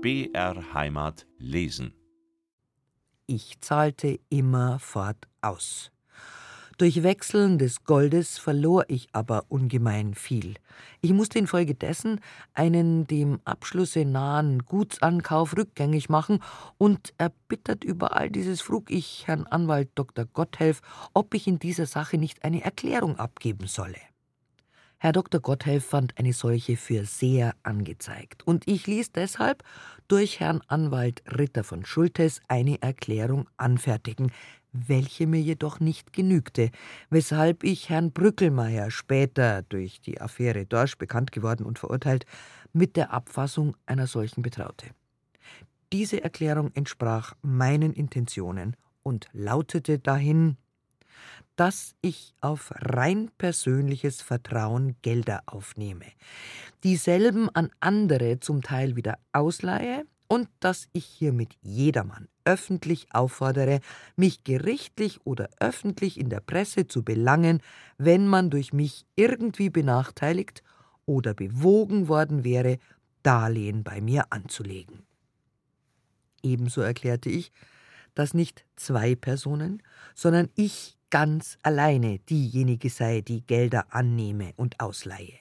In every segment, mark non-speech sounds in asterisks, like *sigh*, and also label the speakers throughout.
Speaker 1: BR Heimat lesen.
Speaker 2: Ich zahlte immerfort aus. Durch Wechseln des Goldes verlor ich aber ungemein viel. Ich musste infolgedessen einen dem Abschlusse nahen Gutsankauf rückgängig machen und erbittert über all dieses frug ich Herrn Anwalt Dr. Gotthelf, ob ich in dieser Sache nicht eine Erklärung abgeben solle. Herr Dr. Gotthelf fand eine solche für sehr angezeigt, und ich ließ deshalb durch Herrn Anwalt Ritter von Schultes eine Erklärung anfertigen, welche mir jedoch nicht genügte, weshalb ich Herrn Brückelmeier später durch die Affäre Dorsch bekannt geworden und verurteilt, mit der Abfassung einer solchen betraute. Diese Erklärung entsprach meinen Intentionen und lautete dahin, dass ich auf rein persönliches Vertrauen Gelder aufnehme, dieselben an andere zum Teil wieder ausleihe und dass ich hiermit jedermann öffentlich auffordere, mich gerichtlich oder öffentlich in der Presse zu belangen, wenn man durch mich irgendwie benachteiligt oder bewogen worden wäre, Darlehen bei mir anzulegen. Ebenso erklärte ich, dass nicht zwei Personen, sondern ich ganz alleine diejenige sei, die Gelder annehme und ausleihe.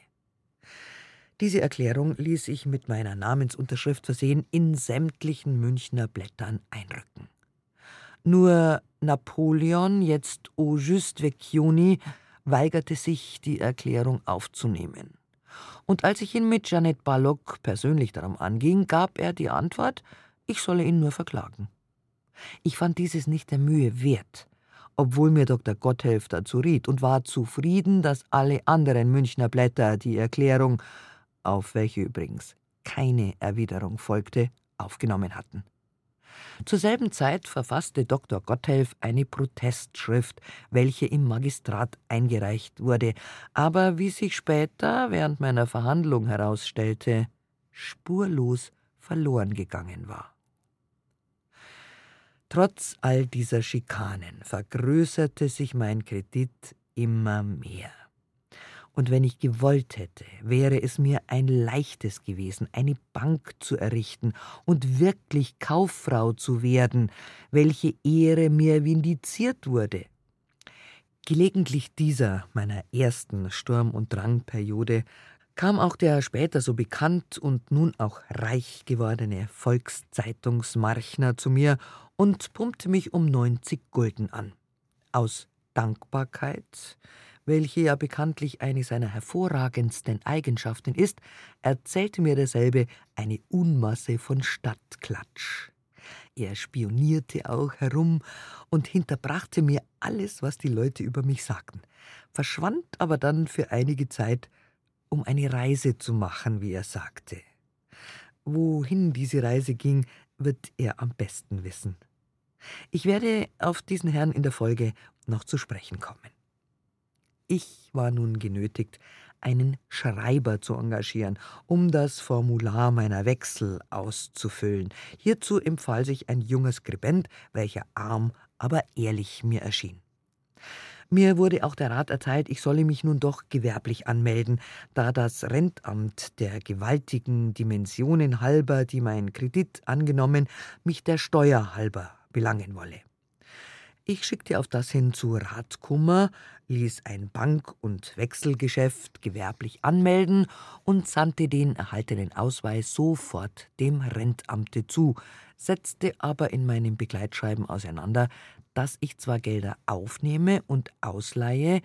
Speaker 2: Diese Erklärung ließ ich mit meiner Namensunterschrift versehen in sämtlichen Münchner Blättern einrücken. Nur Napoleon, jetzt Auguste Vecchioni, weigerte sich, die Erklärung aufzunehmen. Und als ich ihn mit Janet Ballock persönlich darum anging, gab er die Antwort, ich solle ihn nur verklagen. Ich fand dieses nicht der Mühe wert, obwohl mir Dr. Gotthelf dazu riet und war zufrieden, dass alle anderen Münchner Blätter die Erklärung auf welche übrigens keine Erwiderung folgte, aufgenommen hatten. Zur selben Zeit verfasste Dr. Gotthelf eine Protestschrift, welche im Magistrat eingereicht wurde, aber wie sich später während meiner Verhandlung herausstellte, spurlos verloren gegangen war. Trotz all dieser Schikanen vergrößerte sich mein Kredit immer mehr. Und wenn ich gewollt hätte, wäre es mir ein leichtes gewesen, eine Bank zu errichten und wirklich Kauffrau zu werden, welche Ehre mir vindiziert wurde. Gelegentlich dieser meiner ersten Sturm- und Drangperiode kam auch der später so bekannt und nun auch reich gewordene Volkszeitungsmarchner zu mir und pumpte mich um 90 Gulden an. Aus Dankbarkeit, welche ja bekanntlich eine seiner hervorragendsten Eigenschaften ist, erzählte mir derselbe eine Unmasse von Stadtklatsch. Er spionierte auch herum und hinterbrachte mir alles, was die Leute über mich sagten, verschwand aber dann für einige Zeit, um eine Reise zu machen, wie er sagte. Wohin diese Reise ging, wird er am besten wissen. Ich werde auf diesen Herrn in der Folge noch zu sprechen kommen. Ich war nun genötigt, einen Schreiber zu engagieren, um das Formular meiner Wechsel auszufüllen. Hierzu empfahl sich ein junger Skribent, welcher arm, aber ehrlich mir erschien. Mir wurde auch der Rat erteilt, ich solle mich nun doch gewerblich anmelden, da das Rentamt der gewaltigen Dimensionen halber, die mein Kredit angenommen, mich der Steuer halber belangen wolle. Ich schickte auf das hin zu Ratkummer, ließ ein Bank- und Wechselgeschäft gewerblich anmelden und sandte den erhaltenen Ausweis sofort dem Rentamte zu, setzte aber in meinem Begleitschreiben auseinander, dass ich zwar Gelder aufnehme und ausleihe,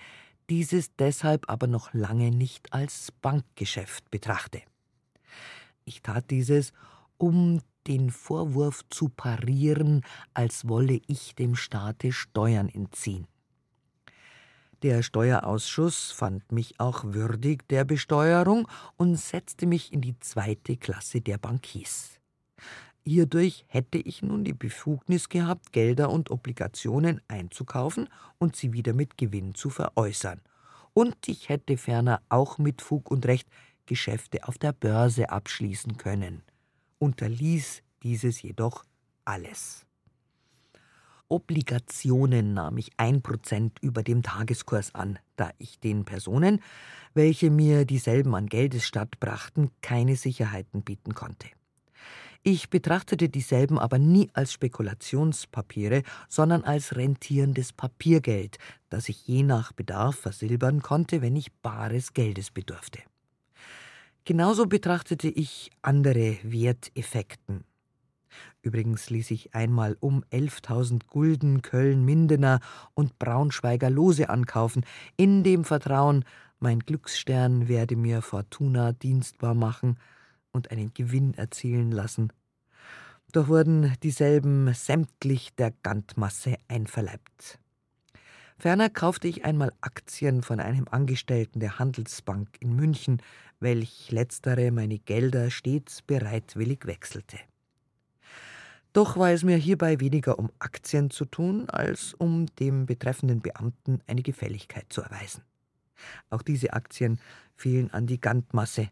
Speaker 2: dieses deshalb aber noch lange nicht als Bankgeschäft betrachte. Ich tat dieses, um den Vorwurf zu parieren, als wolle ich dem Staate Steuern entziehen. Der Steuerausschuss fand mich auch würdig der Besteuerung und setzte mich in die zweite Klasse der Bankiers. Hierdurch hätte ich nun die Befugnis gehabt, Gelder und Obligationen einzukaufen und sie wieder mit Gewinn zu veräußern. Und ich hätte ferner auch mit Fug und Recht Geschäfte auf der Börse abschließen können unterließ dieses jedoch alles. Obligationen nahm ich ein Prozent über dem Tageskurs an, da ich den Personen, welche mir dieselben an Geldesstatt brachten, keine Sicherheiten bieten konnte. Ich betrachtete dieselben aber nie als Spekulationspapiere, sondern als rentierendes Papiergeld, das ich je nach Bedarf versilbern konnte, wenn ich bares Geldes bedurfte. Genauso betrachtete ich andere Werteffekten. Übrigens ließ ich einmal um 11.000 Gulden Köln-Mindener und Braunschweiger Lose ankaufen, in dem Vertrauen, mein Glücksstern werde mir Fortuna dienstbar machen und einen Gewinn erzielen lassen. Doch wurden dieselben sämtlich der Gantmasse einverleibt. Ferner kaufte ich einmal Aktien von einem Angestellten der Handelsbank in München, welch letztere meine Gelder stets bereitwillig wechselte. Doch war es mir hierbei weniger um Aktien zu tun, als um dem betreffenden Beamten eine Gefälligkeit zu erweisen. Auch diese Aktien fielen an die Gantmasse.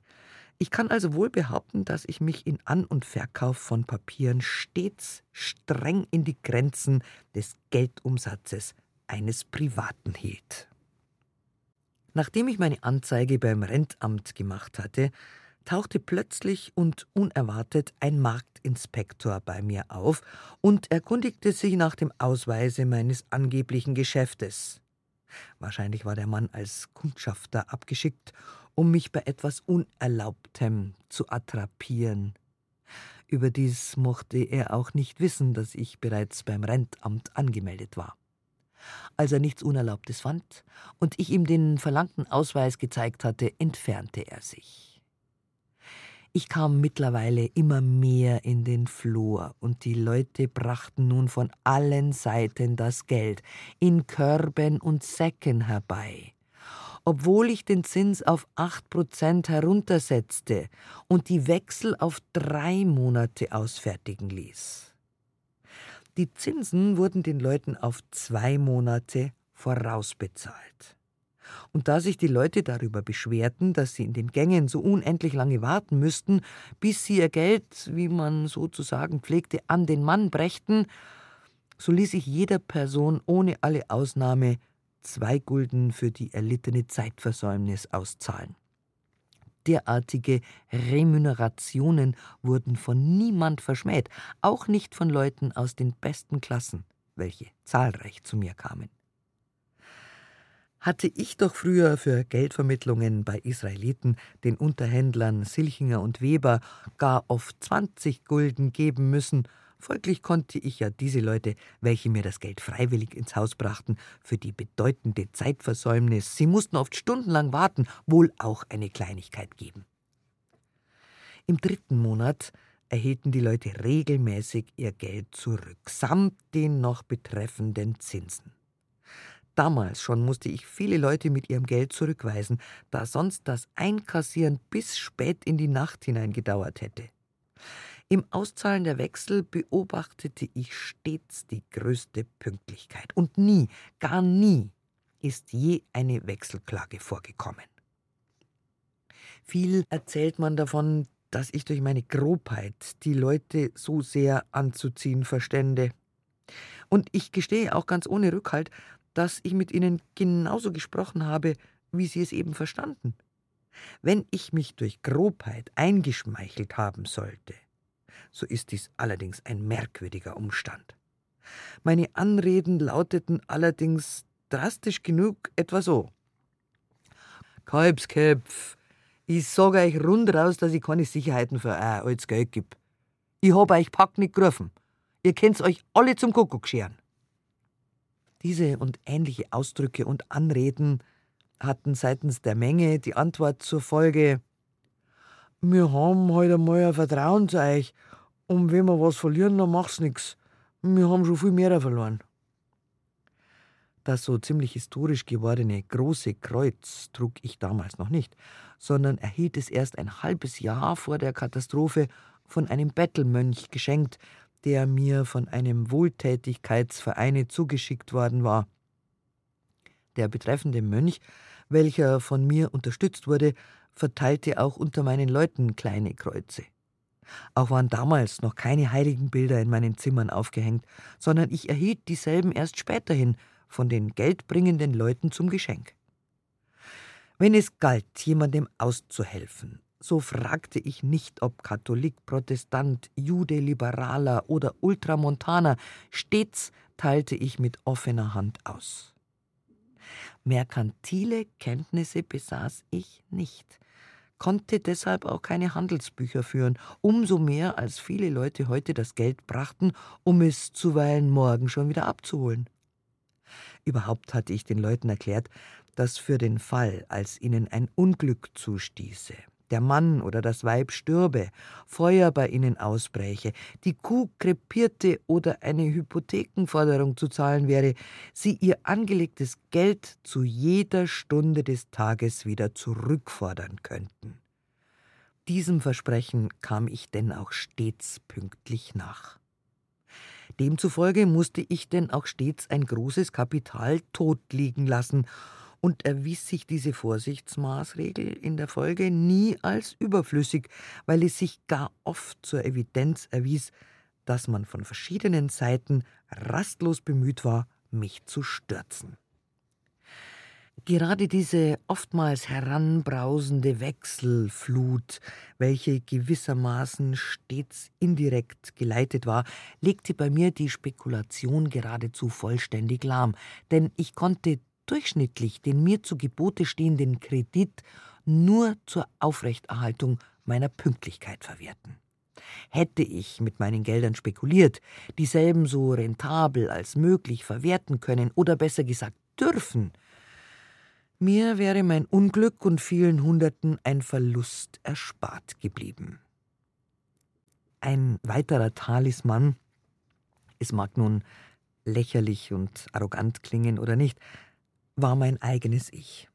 Speaker 2: Ich kann also wohl behaupten, dass ich mich in An- und Verkauf von Papieren stets streng in die Grenzen des Geldumsatzes eines Privaten hielt. Nachdem ich meine Anzeige beim Rentamt gemacht hatte, tauchte plötzlich und unerwartet ein Marktinspektor bei mir auf und erkundigte sich nach dem Ausweise meines angeblichen Geschäftes. Wahrscheinlich war der Mann als Kundschafter abgeschickt, um mich bei etwas Unerlaubtem zu attrapieren. Überdies mochte er auch nicht wissen, dass ich bereits beim Rentamt angemeldet war. Als er nichts Unerlaubtes fand und ich ihm den verlangten Ausweis gezeigt hatte, entfernte er sich. Ich kam mittlerweile immer mehr in den Flur, und die Leute brachten nun von allen Seiten das Geld in Körben und Säcken herbei. Obwohl ich den Zins auf acht Prozent heruntersetzte und die Wechsel auf drei Monate ausfertigen ließ. Die Zinsen wurden den Leuten auf zwei Monate vorausbezahlt. Und da sich die Leute darüber beschwerten, dass sie in den Gängen so unendlich lange warten müssten, bis sie ihr Geld, wie man sozusagen pflegte, an den Mann brächten, so ließ ich jeder Person ohne alle Ausnahme zwei Gulden für die erlittene Zeitversäumnis auszahlen. Derartige Remunerationen wurden von niemand verschmäht, auch nicht von Leuten aus den besten Klassen, welche zahlreich zu mir kamen hatte ich doch früher für Geldvermittlungen bei Israeliten den Unterhändlern Silchinger und Weber gar oft 20 Gulden geben müssen, folglich konnte ich ja diese Leute, welche mir das Geld freiwillig ins Haus brachten, für die bedeutende Zeitversäumnis, sie mussten oft stundenlang warten, wohl auch eine Kleinigkeit geben. Im dritten Monat erhielten die Leute regelmäßig ihr Geld zurück, samt den noch betreffenden Zinsen. Damals schon musste ich viele Leute mit ihrem Geld zurückweisen, da sonst das Einkassieren bis spät in die Nacht hinein gedauert hätte. Im Auszahlen der Wechsel beobachtete ich stets die größte Pünktlichkeit, und nie, gar nie ist je eine Wechselklage vorgekommen. Viel erzählt man davon, dass ich durch meine Grobheit die Leute so sehr anzuziehen verstände. Und ich gestehe auch ganz ohne Rückhalt, dass ich mit ihnen genauso gesprochen habe, wie sie es eben verstanden. Wenn ich mich durch Grobheit eingeschmeichelt haben sollte, so ist dies allerdings ein merkwürdiger Umstand. Meine Anreden lauteten allerdings drastisch genug etwa so. Kalbsköpf, ich sag euch rund raus, dass ich keine Sicherheiten für euer altes Geld gib. Ich hab euch Pack nicht gerufen. Ihr könnt's euch alle zum Kuckuck scheren. Diese und ähnliche Ausdrücke und Anreden hatten seitens der Menge die Antwort zur Folge: Wir haben heute halt mal ein Vertrauen zu euch, und wenn wir was verlieren, dann macht's nix. Wir haben schon viel mehr verloren. Das so ziemlich historisch gewordene Große Kreuz trug ich damals noch nicht, sondern erhielt es erst ein halbes Jahr vor der Katastrophe von einem Bettelmönch geschenkt, der mir von einem Wohltätigkeitsvereine zugeschickt worden war. Der betreffende Mönch, welcher von mir unterstützt wurde, verteilte auch unter meinen Leuten kleine Kreuze. Auch waren damals noch keine Heiligenbilder in meinen Zimmern aufgehängt, sondern ich erhielt dieselben erst späterhin von den geldbringenden Leuten zum Geschenk. Wenn es galt, jemandem auszuhelfen, so fragte ich nicht, ob Katholik, Protestant, Jude, Liberaler oder Ultramontaner, stets teilte ich mit offener Hand aus. Merkantile Kenntnisse besaß ich nicht, konnte deshalb auch keine Handelsbücher führen, umso mehr als viele Leute heute das Geld brachten, um es zuweilen morgen schon wieder abzuholen. Überhaupt hatte ich den Leuten erklärt, dass für den Fall, als ihnen ein Unglück zustieße, der Mann oder das Weib stürbe, Feuer bei ihnen ausbräche, die Kuh krepierte oder eine Hypothekenforderung zu zahlen wäre, sie ihr angelegtes Geld zu jeder Stunde des Tages wieder zurückfordern könnten. Diesem Versprechen kam ich denn auch stets pünktlich nach. Demzufolge musste ich denn auch stets ein großes Kapital totliegen lassen und erwies sich diese Vorsichtsmaßregel in der Folge nie als überflüssig, weil es sich gar oft zur Evidenz erwies, dass man von verschiedenen Seiten rastlos bemüht war, mich zu stürzen. Gerade diese oftmals heranbrausende Wechselflut, welche gewissermaßen stets indirekt geleitet war, legte bei mir die Spekulation geradezu vollständig lahm, denn ich konnte durchschnittlich den mir zu Gebote stehenden Kredit nur zur Aufrechterhaltung meiner Pünktlichkeit verwerten. Hätte ich mit meinen Geldern spekuliert, dieselben so rentabel als möglich verwerten können oder besser gesagt dürfen, mir wäre mein Unglück und vielen Hunderten ein Verlust erspart geblieben. Ein weiterer Talisman, es mag nun lächerlich und arrogant klingen oder nicht, war mein eigenes Ich.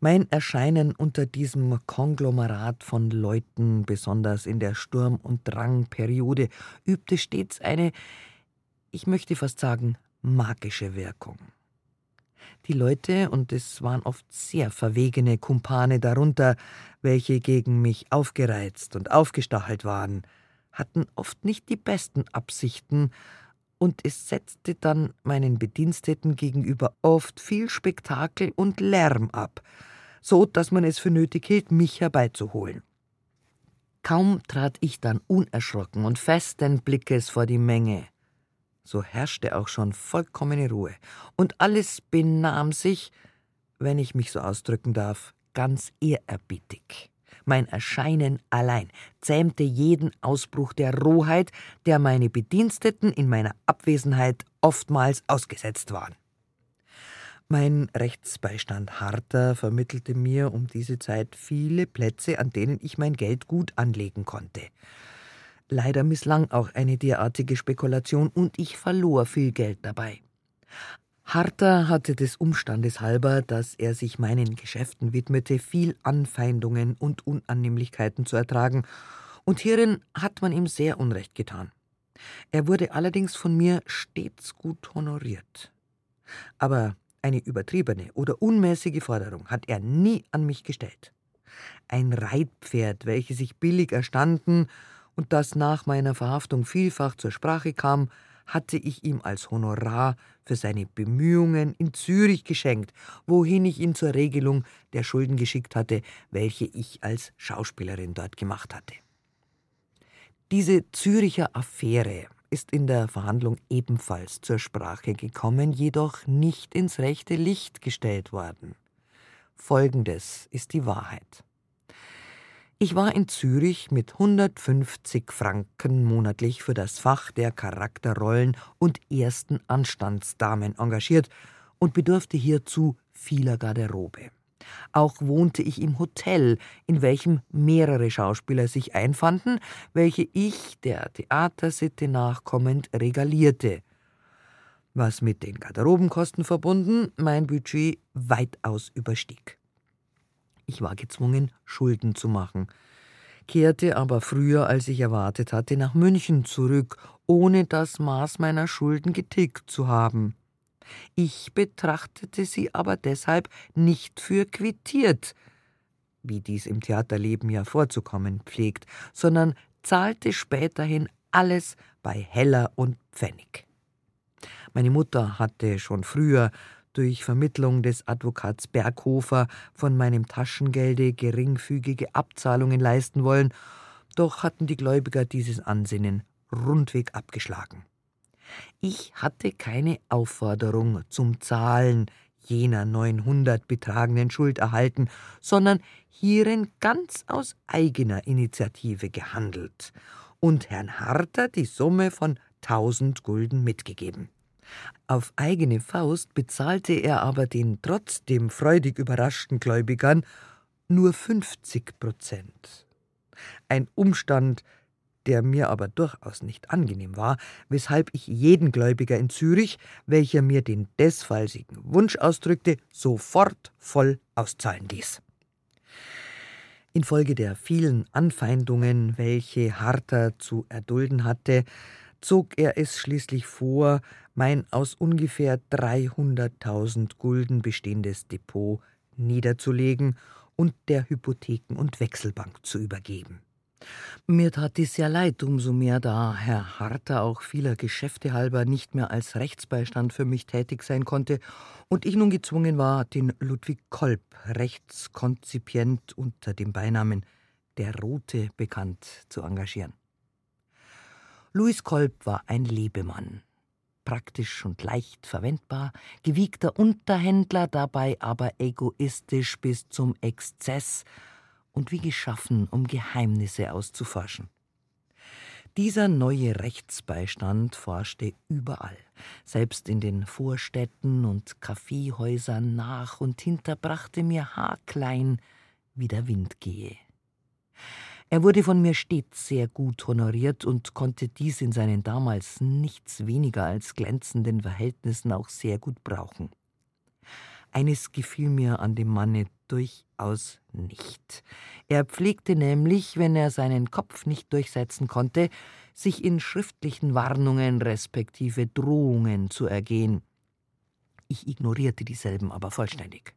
Speaker 2: Mein Erscheinen unter diesem Konglomerat von Leuten, besonders in der Sturm- und Drangperiode, übte stets eine, ich möchte fast sagen, magische Wirkung. Die Leute, und es waren oft sehr verwegene Kumpane darunter, welche gegen mich aufgereizt und aufgestachelt waren, hatten oft nicht die besten Absichten und es setzte dann meinen Bediensteten gegenüber oft viel Spektakel und Lärm ab, so dass man es für nötig hielt, mich herbeizuholen. Kaum trat ich dann unerschrocken und festen Blickes vor die Menge, so herrschte auch schon vollkommene Ruhe, und alles benahm sich, wenn ich mich so ausdrücken darf, ganz ehrerbietig. Mein Erscheinen allein zähmte jeden Ausbruch der Rohheit, der meine Bediensteten in meiner Abwesenheit oftmals ausgesetzt waren. Mein Rechtsbeistand Harter vermittelte mir um diese Zeit viele Plätze, an denen ich mein Geld gut anlegen konnte. Leider misslang auch eine derartige Spekulation und ich verlor viel Geld dabei. Harter hatte des Umstandes halber, dass er sich meinen Geschäften widmete, viel Anfeindungen und Unannehmlichkeiten zu ertragen, und hierin hat man ihm sehr Unrecht getan. Er wurde allerdings von mir stets gut honoriert. Aber eine übertriebene oder unmäßige Forderung hat er nie an mich gestellt. Ein Reitpferd, welches ich billig erstanden und das nach meiner Verhaftung vielfach zur Sprache kam, hatte ich ihm als Honorar für seine Bemühungen in Zürich geschenkt, wohin ich ihn zur Regelung der Schulden geschickt hatte, welche ich als Schauspielerin dort gemacht hatte. Diese Züricher Affäre ist in der Verhandlung ebenfalls zur Sprache gekommen, jedoch nicht ins rechte Licht gestellt worden. Folgendes ist die Wahrheit. Ich war in Zürich mit 150 Franken monatlich für das Fach der Charakterrollen und ersten Anstandsdamen engagiert und bedurfte hierzu vieler Garderobe. Auch wohnte ich im Hotel, in welchem mehrere Schauspieler sich einfanden, welche ich, der Theatersitte nachkommend, regalierte. Was mit den Garderobenkosten verbunden mein Budget weitaus überstieg. Ich war gezwungen, Schulden zu machen, kehrte aber früher, als ich erwartet hatte, nach München zurück, ohne das Maß meiner Schulden getickt zu haben. Ich betrachtete sie aber deshalb nicht für quittiert, wie dies im Theaterleben ja vorzukommen pflegt, sondern zahlte späterhin alles bei Heller und Pfennig. Meine Mutter hatte schon früher durch Vermittlung des Advokats Berghofer von meinem Taschengelde geringfügige Abzahlungen leisten wollen, doch hatten die Gläubiger dieses Ansinnen rundweg abgeschlagen. Ich hatte keine Aufforderung zum Zahlen jener 900 betragenen Schuld erhalten, sondern hierin ganz aus eigener Initiative gehandelt und Herrn Harter die Summe von 1000 Gulden mitgegeben. Auf eigene Faust bezahlte er aber den trotzdem freudig überraschten Gläubigern nur 50 Prozent. Ein Umstand, der mir aber durchaus nicht angenehm war, weshalb ich jeden Gläubiger in Zürich, welcher mir den desfallsigen Wunsch ausdrückte, sofort voll auszahlen ließ. Infolge der vielen Anfeindungen, welche Harter zu erdulden hatte, zog er es schließlich vor, mein aus ungefähr 300.000 Gulden bestehendes Depot niederzulegen und der Hypotheken- und Wechselbank zu übergeben. Mir tat dies sehr leid, umso mehr da Herr Harter auch vieler Geschäfte halber nicht mehr als Rechtsbeistand für mich tätig sein konnte und ich nun gezwungen war, den Ludwig Kolb, Rechtskonzipient unter dem Beinamen der Rote bekannt, zu engagieren. Louis Kolb war ein Lebemann, praktisch und leicht verwendbar, gewiegter Unterhändler, dabei aber egoistisch bis zum Exzess und wie geschaffen, um Geheimnisse auszuforschen. Dieser neue Rechtsbeistand forschte überall, selbst in den Vorstädten und Kaffeehäusern nach und hinterbrachte mir haarklein, wie der Wind gehe. Er wurde von mir stets sehr gut honoriert und konnte dies in seinen damals nichts weniger als glänzenden Verhältnissen auch sehr gut brauchen. Eines gefiel mir an dem Manne durchaus nicht. Er pflegte nämlich, wenn er seinen Kopf nicht durchsetzen konnte, sich in schriftlichen Warnungen respektive Drohungen zu ergehen. Ich ignorierte dieselben aber vollständig.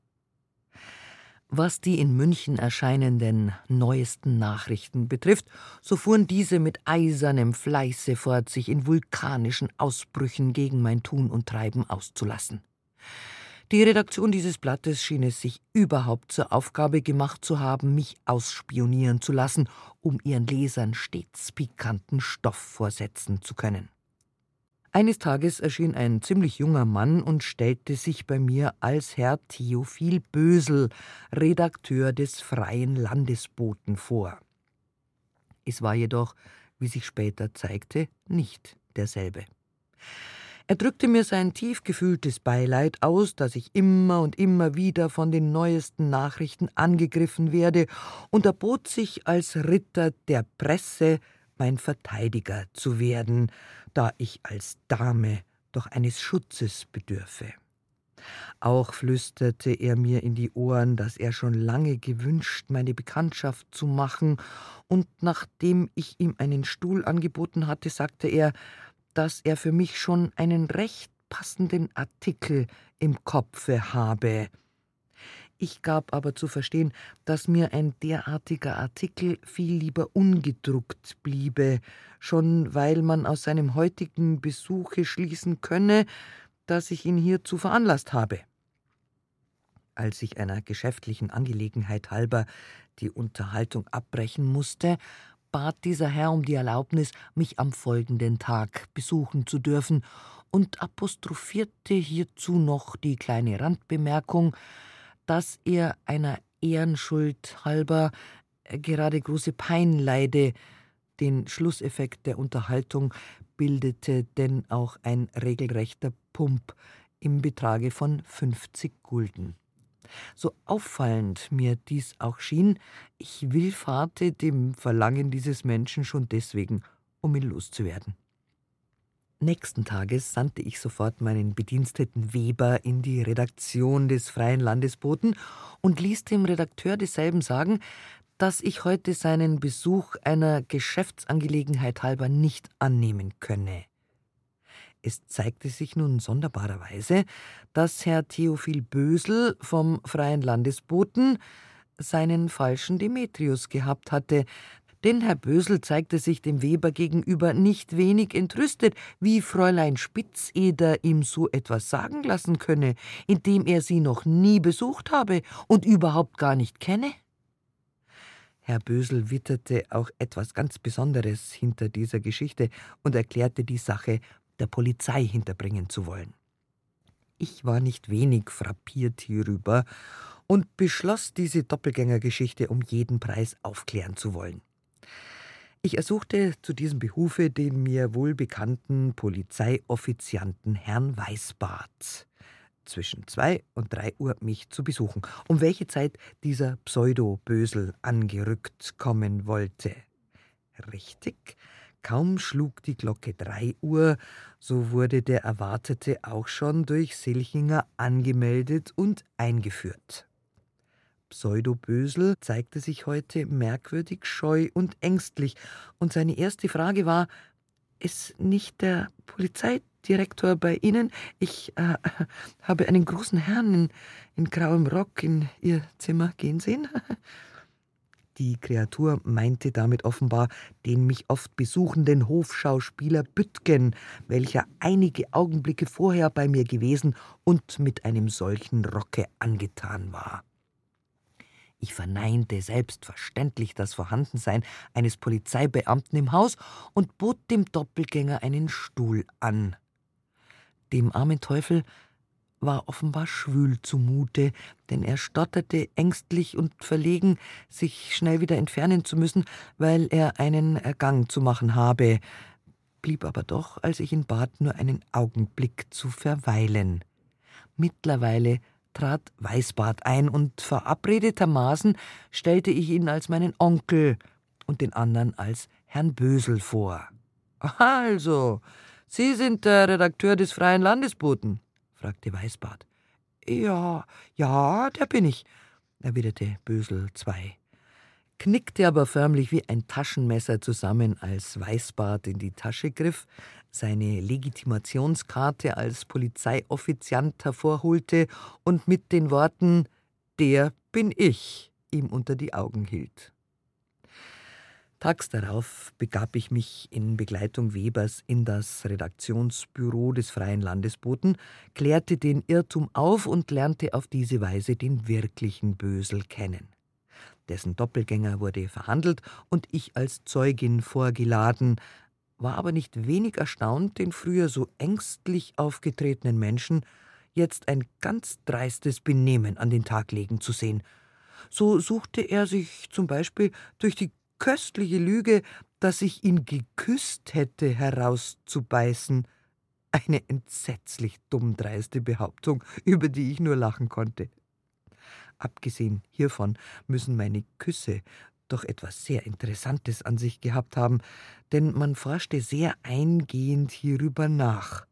Speaker 2: Was die in München erscheinenden neuesten Nachrichten betrifft, so fuhren diese mit eisernem Fleiße fort, sich in vulkanischen Ausbrüchen gegen mein Tun und Treiben auszulassen. Die Redaktion dieses Blattes schien es sich überhaupt zur Aufgabe gemacht zu haben, mich ausspionieren zu lassen, um ihren Lesern stets pikanten Stoff vorsetzen zu können. Eines Tages erschien ein ziemlich junger Mann und stellte sich bei mir als Herr Theophil Bösel, Redakteur des Freien Landesboten, vor. Es war jedoch, wie sich später zeigte, nicht derselbe. Er drückte mir sein tief gefühltes Beileid aus, dass ich immer und immer wieder von den neuesten Nachrichten angegriffen werde, und erbot sich als Ritter der Presse mein Verteidiger zu werden, da ich als Dame doch eines Schutzes bedürfe. Auch flüsterte er mir in die Ohren, dass er schon lange gewünscht, meine Bekanntschaft zu machen, und nachdem ich ihm einen Stuhl angeboten hatte, sagte er, dass er für mich schon einen recht passenden Artikel im Kopfe habe. Ich gab aber zu verstehen, dass mir ein derartiger Artikel viel lieber ungedruckt bliebe, schon weil man aus seinem heutigen Besuche schließen könne, dass ich ihn hierzu veranlasst habe. Als ich einer geschäftlichen Angelegenheit halber die Unterhaltung abbrechen musste, bat dieser Herr um die Erlaubnis, mich am folgenden Tag besuchen zu dürfen und apostrophierte hierzu noch die kleine Randbemerkung, dass er einer Ehrenschuld halber äh, gerade große Pein leide. Den Schlusseffekt der Unterhaltung bildete denn auch ein regelrechter Pump im Betrage von 50 Gulden. So auffallend mir dies auch schien, ich willfahrte dem Verlangen dieses Menschen schon deswegen, um ihn loszuwerden. Nächsten Tages sandte ich sofort meinen Bediensteten Weber in die Redaktion des Freien Landesboten und ließ dem Redakteur desselben sagen, dass ich heute seinen Besuch einer Geschäftsangelegenheit halber nicht annehmen könne. Es zeigte sich nun sonderbarerweise, dass Herr Theophil Bösel vom Freien Landesboten seinen falschen Demetrius gehabt hatte, Denn Herr Bösel zeigte sich dem Weber gegenüber nicht wenig entrüstet, wie Fräulein Spitzeder ihm so etwas sagen lassen könne, indem er sie noch nie besucht habe und überhaupt gar nicht kenne. Herr Bösel witterte auch etwas ganz Besonderes hinter dieser Geschichte und erklärte die Sache der Polizei hinterbringen zu wollen. Ich war nicht wenig frappiert hierüber und beschloss, diese Doppelgängergeschichte um jeden Preis aufklären zu wollen. Ich ersuchte zu diesem Behufe den mir wohlbekannten Polizeioffizianten Herrn Weißbart zwischen zwei und drei Uhr mich zu besuchen, um welche Zeit dieser Pseudo-Bösel angerückt kommen wollte. Richtig, kaum schlug die Glocke drei Uhr, so wurde der Erwartete auch schon durch Silchinger angemeldet und eingeführt. Pseudo-Bösel zeigte sich heute merkwürdig scheu und ängstlich, und seine erste Frage war: Ist nicht der Polizei Direktor bei Ihnen. Ich äh, *laughs* habe einen großen Herrn in, in grauem Rock in Ihr Zimmer gehen sehen. *laughs* Die Kreatur meinte damit offenbar den mich oft besuchenden Hofschauspieler Büttgen, welcher einige Augenblicke vorher bei mir gewesen und mit einem solchen Rocke angetan war. Ich verneinte selbstverständlich das Vorhandensein eines Polizeibeamten im Haus und bot dem Doppelgänger einen Stuhl an. Dem armen Teufel war offenbar schwül zumute, denn er stotterte ängstlich und verlegen, sich schnell wieder entfernen zu müssen, weil er einen Gang zu machen habe, blieb aber doch, als ich ihn bat, nur einen Augenblick zu verweilen. Mittlerweile trat Weißbart ein, und verabredetermaßen stellte ich ihn als meinen Onkel und den anderen als Herrn Bösel vor. Also, Sie sind der Redakteur des Freien Landesboten? fragte Weißbart. Ja, ja, der bin ich, erwiderte Bösel II, knickte aber förmlich wie ein Taschenmesser zusammen, als Weißbart in die Tasche griff, seine Legitimationskarte als Polizeioffiziant hervorholte und mit den Worten Der bin ich ihm unter die Augen hielt. Tags darauf begab ich mich in Begleitung Webers in das Redaktionsbüro des Freien Landesboten, klärte den Irrtum auf und lernte auf diese Weise den wirklichen Bösel kennen. Dessen Doppelgänger wurde verhandelt und ich als Zeugin vorgeladen, war aber nicht wenig erstaunt, den früher so ängstlich aufgetretenen Menschen jetzt ein ganz dreistes Benehmen an den Tag legen zu sehen. So suchte er sich zum Beispiel durch die köstliche Lüge, dass ich ihn geküsst hätte, herauszubeißen. Eine entsetzlich dummdreiste Behauptung, über die ich nur lachen konnte. Abgesehen hiervon müssen meine Küsse doch etwas sehr Interessantes an sich gehabt haben, denn man forschte sehr eingehend hierüber nach.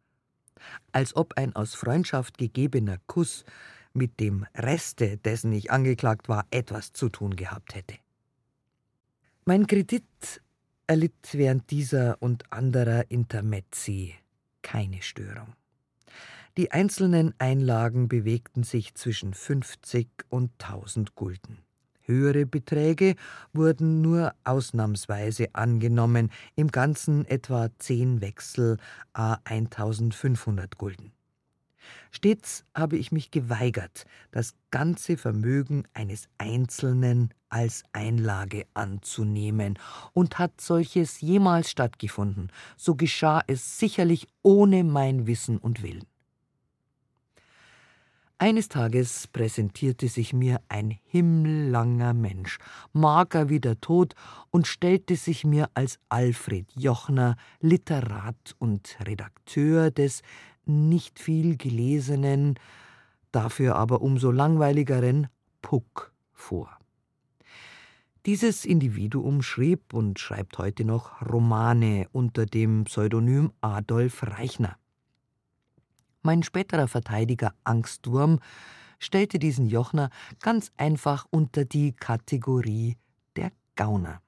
Speaker 2: Als ob ein aus Freundschaft gegebener Kuss mit dem Reste, dessen ich angeklagt war, etwas zu tun gehabt hätte. Mein Kredit erlitt während dieser und anderer Intermezzi keine Störung. Die einzelnen Einlagen bewegten sich zwischen 50 und 1000 Gulden. Höhere Beträge wurden nur ausnahmsweise angenommen, im Ganzen etwa zehn Wechsel a 1500 Gulden. Stets habe ich mich geweigert, das ganze Vermögen eines Einzelnen als Einlage anzunehmen. Und hat solches jemals stattgefunden, so geschah es sicherlich ohne mein Wissen und Willen. Eines Tages präsentierte sich mir ein himmellanger Mensch, mager wie der Tod, und stellte sich mir als Alfred Jochner, Literat und Redakteur des nicht viel gelesenen, dafür aber umso langweiligeren Puck vor. Dieses Individuum schrieb und schreibt heute noch Romane unter dem Pseudonym Adolf Reichner. Mein späterer Verteidiger Angstwurm stellte diesen Jochner ganz einfach unter die Kategorie der Gauner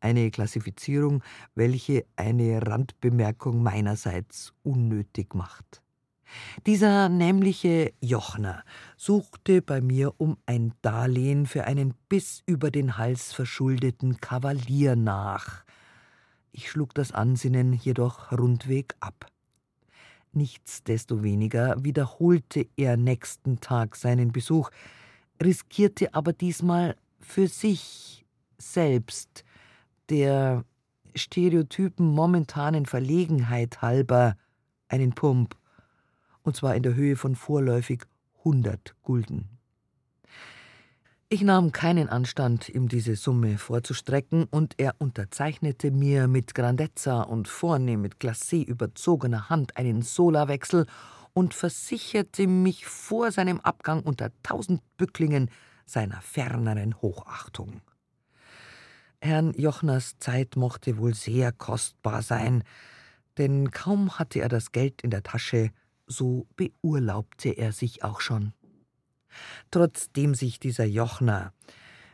Speaker 2: eine Klassifizierung, welche eine Randbemerkung meinerseits unnötig macht. Dieser nämliche Jochner suchte bei mir um ein Darlehen für einen bis über den Hals verschuldeten Kavalier nach. Ich schlug das Ansinnen jedoch rundweg ab. Nichtsdestoweniger wiederholte er nächsten Tag seinen Besuch, riskierte aber diesmal für sich selbst, der stereotypen momentanen Verlegenheit halber, einen Pump, und zwar in der Höhe von vorläufig 100 Gulden. Ich nahm keinen Anstand, ihm diese Summe vorzustrecken, und er unterzeichnete mir mit Grandezza und vornehm mit Glacé überzogener Hand einen Solawechsel und versicherte mich vor seinem Abgang unter tausend Bücklingen seiner ferneren Hochachtung. Herrn Jochners Zeit mochte wohl sehr kostbar sein, denn kaum hatte er das Geld in der Tasche, so beurlaubte er sich auch schon. Trotzdem sich dieser Jochner,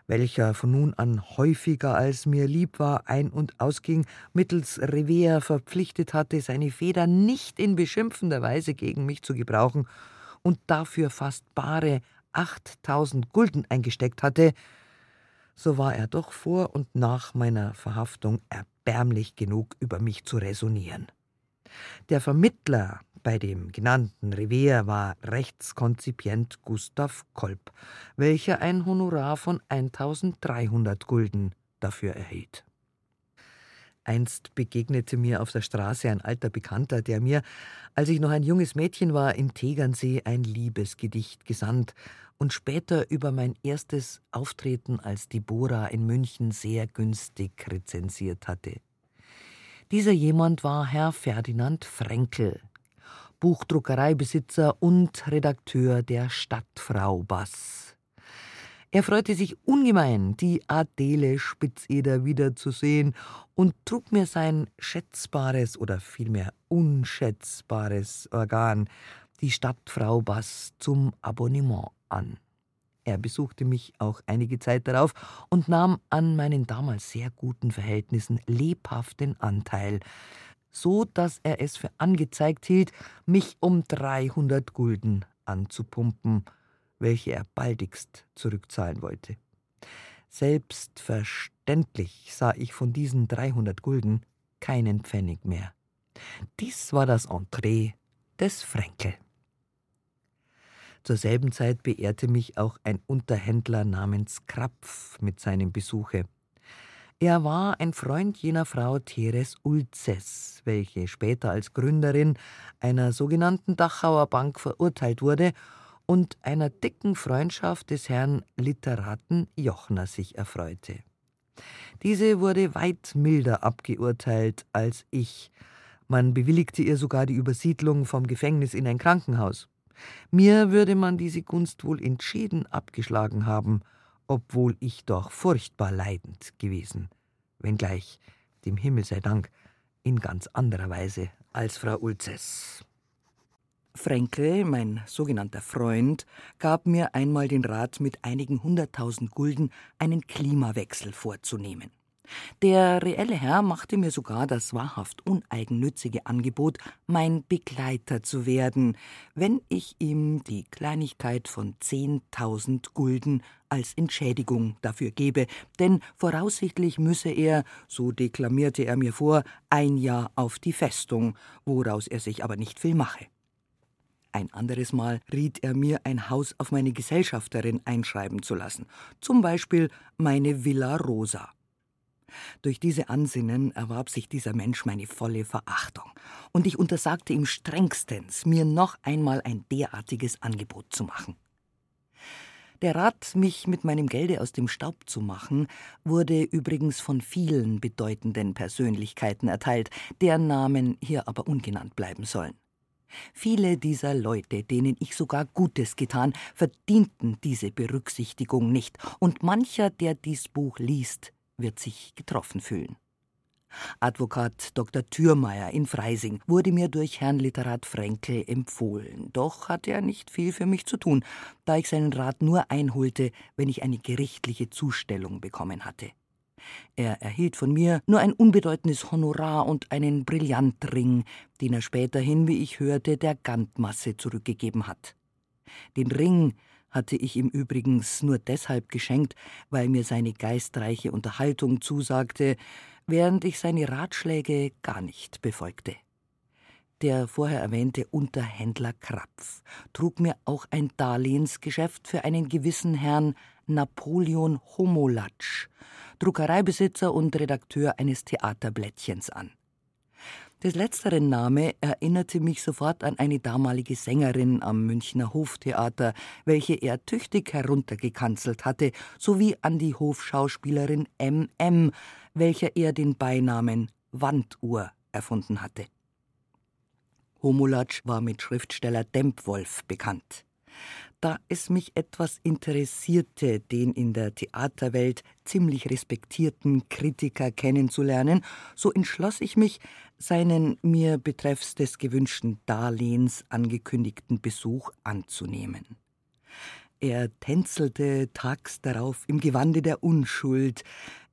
Speaker 2: welcher von nun an häufiger als mir lieb war, ein- und ausging, mittels Revers verpflichtet hatte, seine Feder nicht in beschimpfender Weise gegen mich zu gebrauchen und dafür fast bare achttausend Gulden eingesteckt hatte, so war er doch vor und nach meiner Verhaftung erbärmlich genug, über mich zu räsonieren. Der Vermittler bei dem genannten Revier war Rechtskonzipient Gustav Kolb, welcher ein Honorar von 1300 Gulden dafür erhielt. Einst begegnete mir auf der Straße ein alter Bekannter, der mir, als ich noch ein junges Mädchen war, in Tegernsee ein Liebesgedicht gesandt und später über mein erstes Auftreten als Deborah in München sehr günstig rezensiert hatte. Dieser jemand war Herr Ferdinand Frenkel, Buchdruckereibesitzer und Redakteur der Stadtfrau Bass. Er freute sich ungemein, die Adele Spitzeder wiederzusehen und trug mir sein schätzbares oder vielmehr unschätzbares Organ, die Stadtfrau Bass, zum Abonnement an. Er besuchte mich auch einige Zeit darauf und nahm an meinen damals sehr guten Verhältnissen lebhaften Anteil, so dass er es für angezeigt hielt, mich um 300 Gulden anzupumpen, welche er baldigst zurückzahlen wollte. Selbstverständlich sah ich von diesen 300 Gulden keinen Pfennig mehr. Dies war das Entree des Fränkel. Zur selben Zeit beehrte mich auch ein Unterhändler namens Krapf mit seinem Besuche. Er war ein Freund jener Frau Teres Ulzes, welche später als Gründerin einer sogenannten Dachauer Bank verurteilt wurde und einer dicken Freundschaft des Herrn Literaten Jochner sich erfreute. Diese wurde weit milder abgeurteilt als ich. Man bewilligte ihr sogar die Übersiedlung vom Gefängnis in ein Krankenhaus. Mir würde man diese Gunst wohl entschieden abgeschlagen haben, obwohl ich doch furchtbar leidend gewesen, wenngleich, dem Himmel sei Dank, in ganz anderer Weise als Frau Ulzes. Fränkel, mein sogenannter Freund, gab mir einmal den Rat, mit einigen hunderttausend Gulden einen Klimawechsel vorzunehmen. Der reelle Herr machte mir sogar das wahrhaft uneigennützige Angebot, mein Begleiter zu werden, wenn ich ihm die Kleinigkeit von zehntausend Gulden als Entschädigung dafür gebe, denn voraussichtlich müsse er, so deklamierte er mir vor, ein Jahr auf die Festung, woraus er sich aber nicht viel mache. Ein anderes Mal riet er mir, ein Haus auf meine Gesellschafterin einschreiben zu lassen, zum Beispiel meine Villa Rosa. Durch diese Ansinnen erwarb sich dieser Mensch meine volle Verachtung, und ich untersagte ihm strengstens, mir noch einmal ein derartiges Angebot zu machen. Der Rat, mich mit meinem Gelde aus dem Staub zu machen, wurde übrigens von vielen bedeutenden Persönlichkeiten erteilt, deren Namen hier aber ungenannt bleiben sollen. Viele dieser Leute, denen ich sogar Gutes getan, verdienten diese Berücksichtigung nicht, und mancher, der dies Buch liest, wird sich getroffen fühlen. Advokat Dr. Thürmeier in Freising wurde mir durch Herrn Literat Frenkel empfohlen, doch hatte er nicht viel für mich zu tun, da ich seinen Rat nur einholte, wenn ich eine gerichtliche Zustellung bekommen hatte. Er erhielt von mir nur ein unbedeutendes Honorar und einen Brillantring, den er späterhin, wie ich hörte, der Gantmasse zurückgegeben hat. Den Ring hatte ich ihm übrigens nur deshalb geschenkt, weil mir seine geistreiche Unterhaltung zusagte, während ich seine Ratschläge gar nicht befolgte. Der vorher erwähnte Unterhändler Krapf trug mir auch ein Darlehensgeschäft für einen gewissen Herrn Napoleon Homolatsch, Druckereibesitzer und Redakteur eines Theaterblättchens an. Des letzteren Name erinnerte mich sofort an eine damalige Sängerin am Münchner Hoftheater, welche er tüchtig heruntergekanzelt hatte, sowie an die Hofschauspielerin M.M., welcher er den Beinamen Wanduhr erfunden hatte. Homolatsch war mit Schriftsteller Dempwolf bekannt. Da es mich etwas interessierte, den in der Theaterwelt ziemlich respektierten Kritiker kennenzulernen, so entschloss ich mich, seinen mir betreffs des gewünschten Darlehens angekündigten Besuch anzunehmen. Er tänzelte tags darauf im Gewande der Unschuld,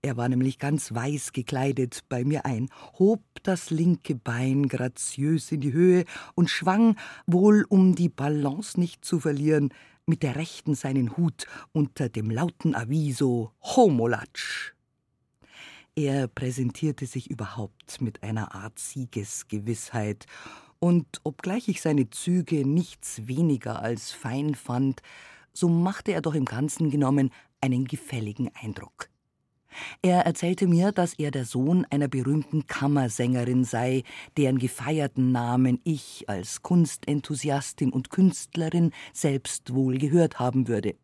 Speaker 2: er war nämlich ganz weiß gekleidet bei mir ein, hob das linke Bein graziös in die Höhe und schwang, wohl um die Balance nicht zu verlieren, mit der rechten seinen Hut unter dem lauten Aviso Homolatsch. Er präsentierte sich überhaupt mit einer Art Siegesgewissheit, und obgleich ich seine Züge nichts weniger als fein fand, so machte er doch im Ganzen genommen einen gefälligen Eindruck. Er erzählte mir, dass er der Sohn einer berühmten Kammersängerin sei, deren gefeierten Namen ich als Kunstenthusiastin und Künstlerin selbst wohl gehört haben würde.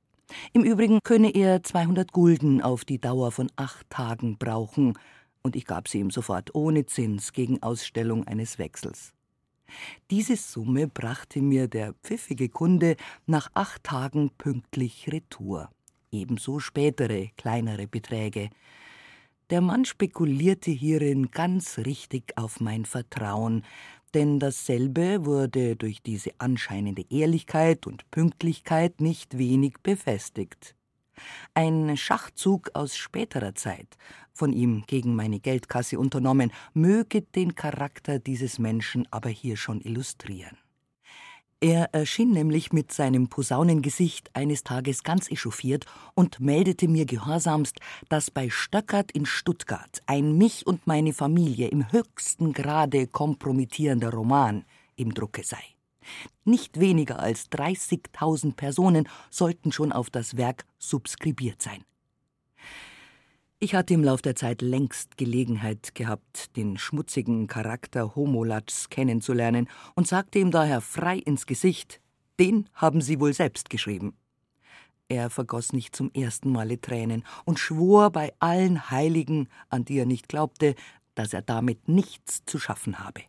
Speaker 2: Im Übrigen könne er 200 Gulden auf die Dauer von acht Tagen brauchen, und ich gab sie ihm sofort ohne Zins gegen Ausstellung eines Wechsels. Diese Summe brachte mir der pfiffige Kunde nach acht Tagen pünktlich retour ebenso spätere kleinere Beträge. Der Mann spekulierte hierin ganz richtig auf mein Vertrauen, denn dasselbe wurde durch diese anscheinende Ehrlichkeit und Pünktlichkeit nicht wenig befestigt. Ein Schachzug aus späterer Zeit, von ihm gegen meine Geldkasse unternommen, möge den Charakter dieses Menschen aber hier schon illustrieren. Er erschien nämlich mit seinem Posaunengesicht eines Tages ganz echauffiert und meldete mir gehorsamst, dass bei Stöckert in Stuttgart ein mich und meine Familie im höchsten Grade kompromittierender Roman im Drucke sei. Nicht weniger als 30.000 Personen sollten schon auf das Werk subskribiert sein. Ich hatte im Lauf der Zeit längst Gelegenheit gehabt, den schmutzigen Charakter Homolatschs kennenzulernen und sagte ihm daher frei ins Gesicht, den haben Sie wohl selbst geschrieben. Er vergoss nicht zum ersten Male Tränen und schwor bei allen Heiligen, an die er nicht glaubte, dass er damit nichts zu schaffen habe.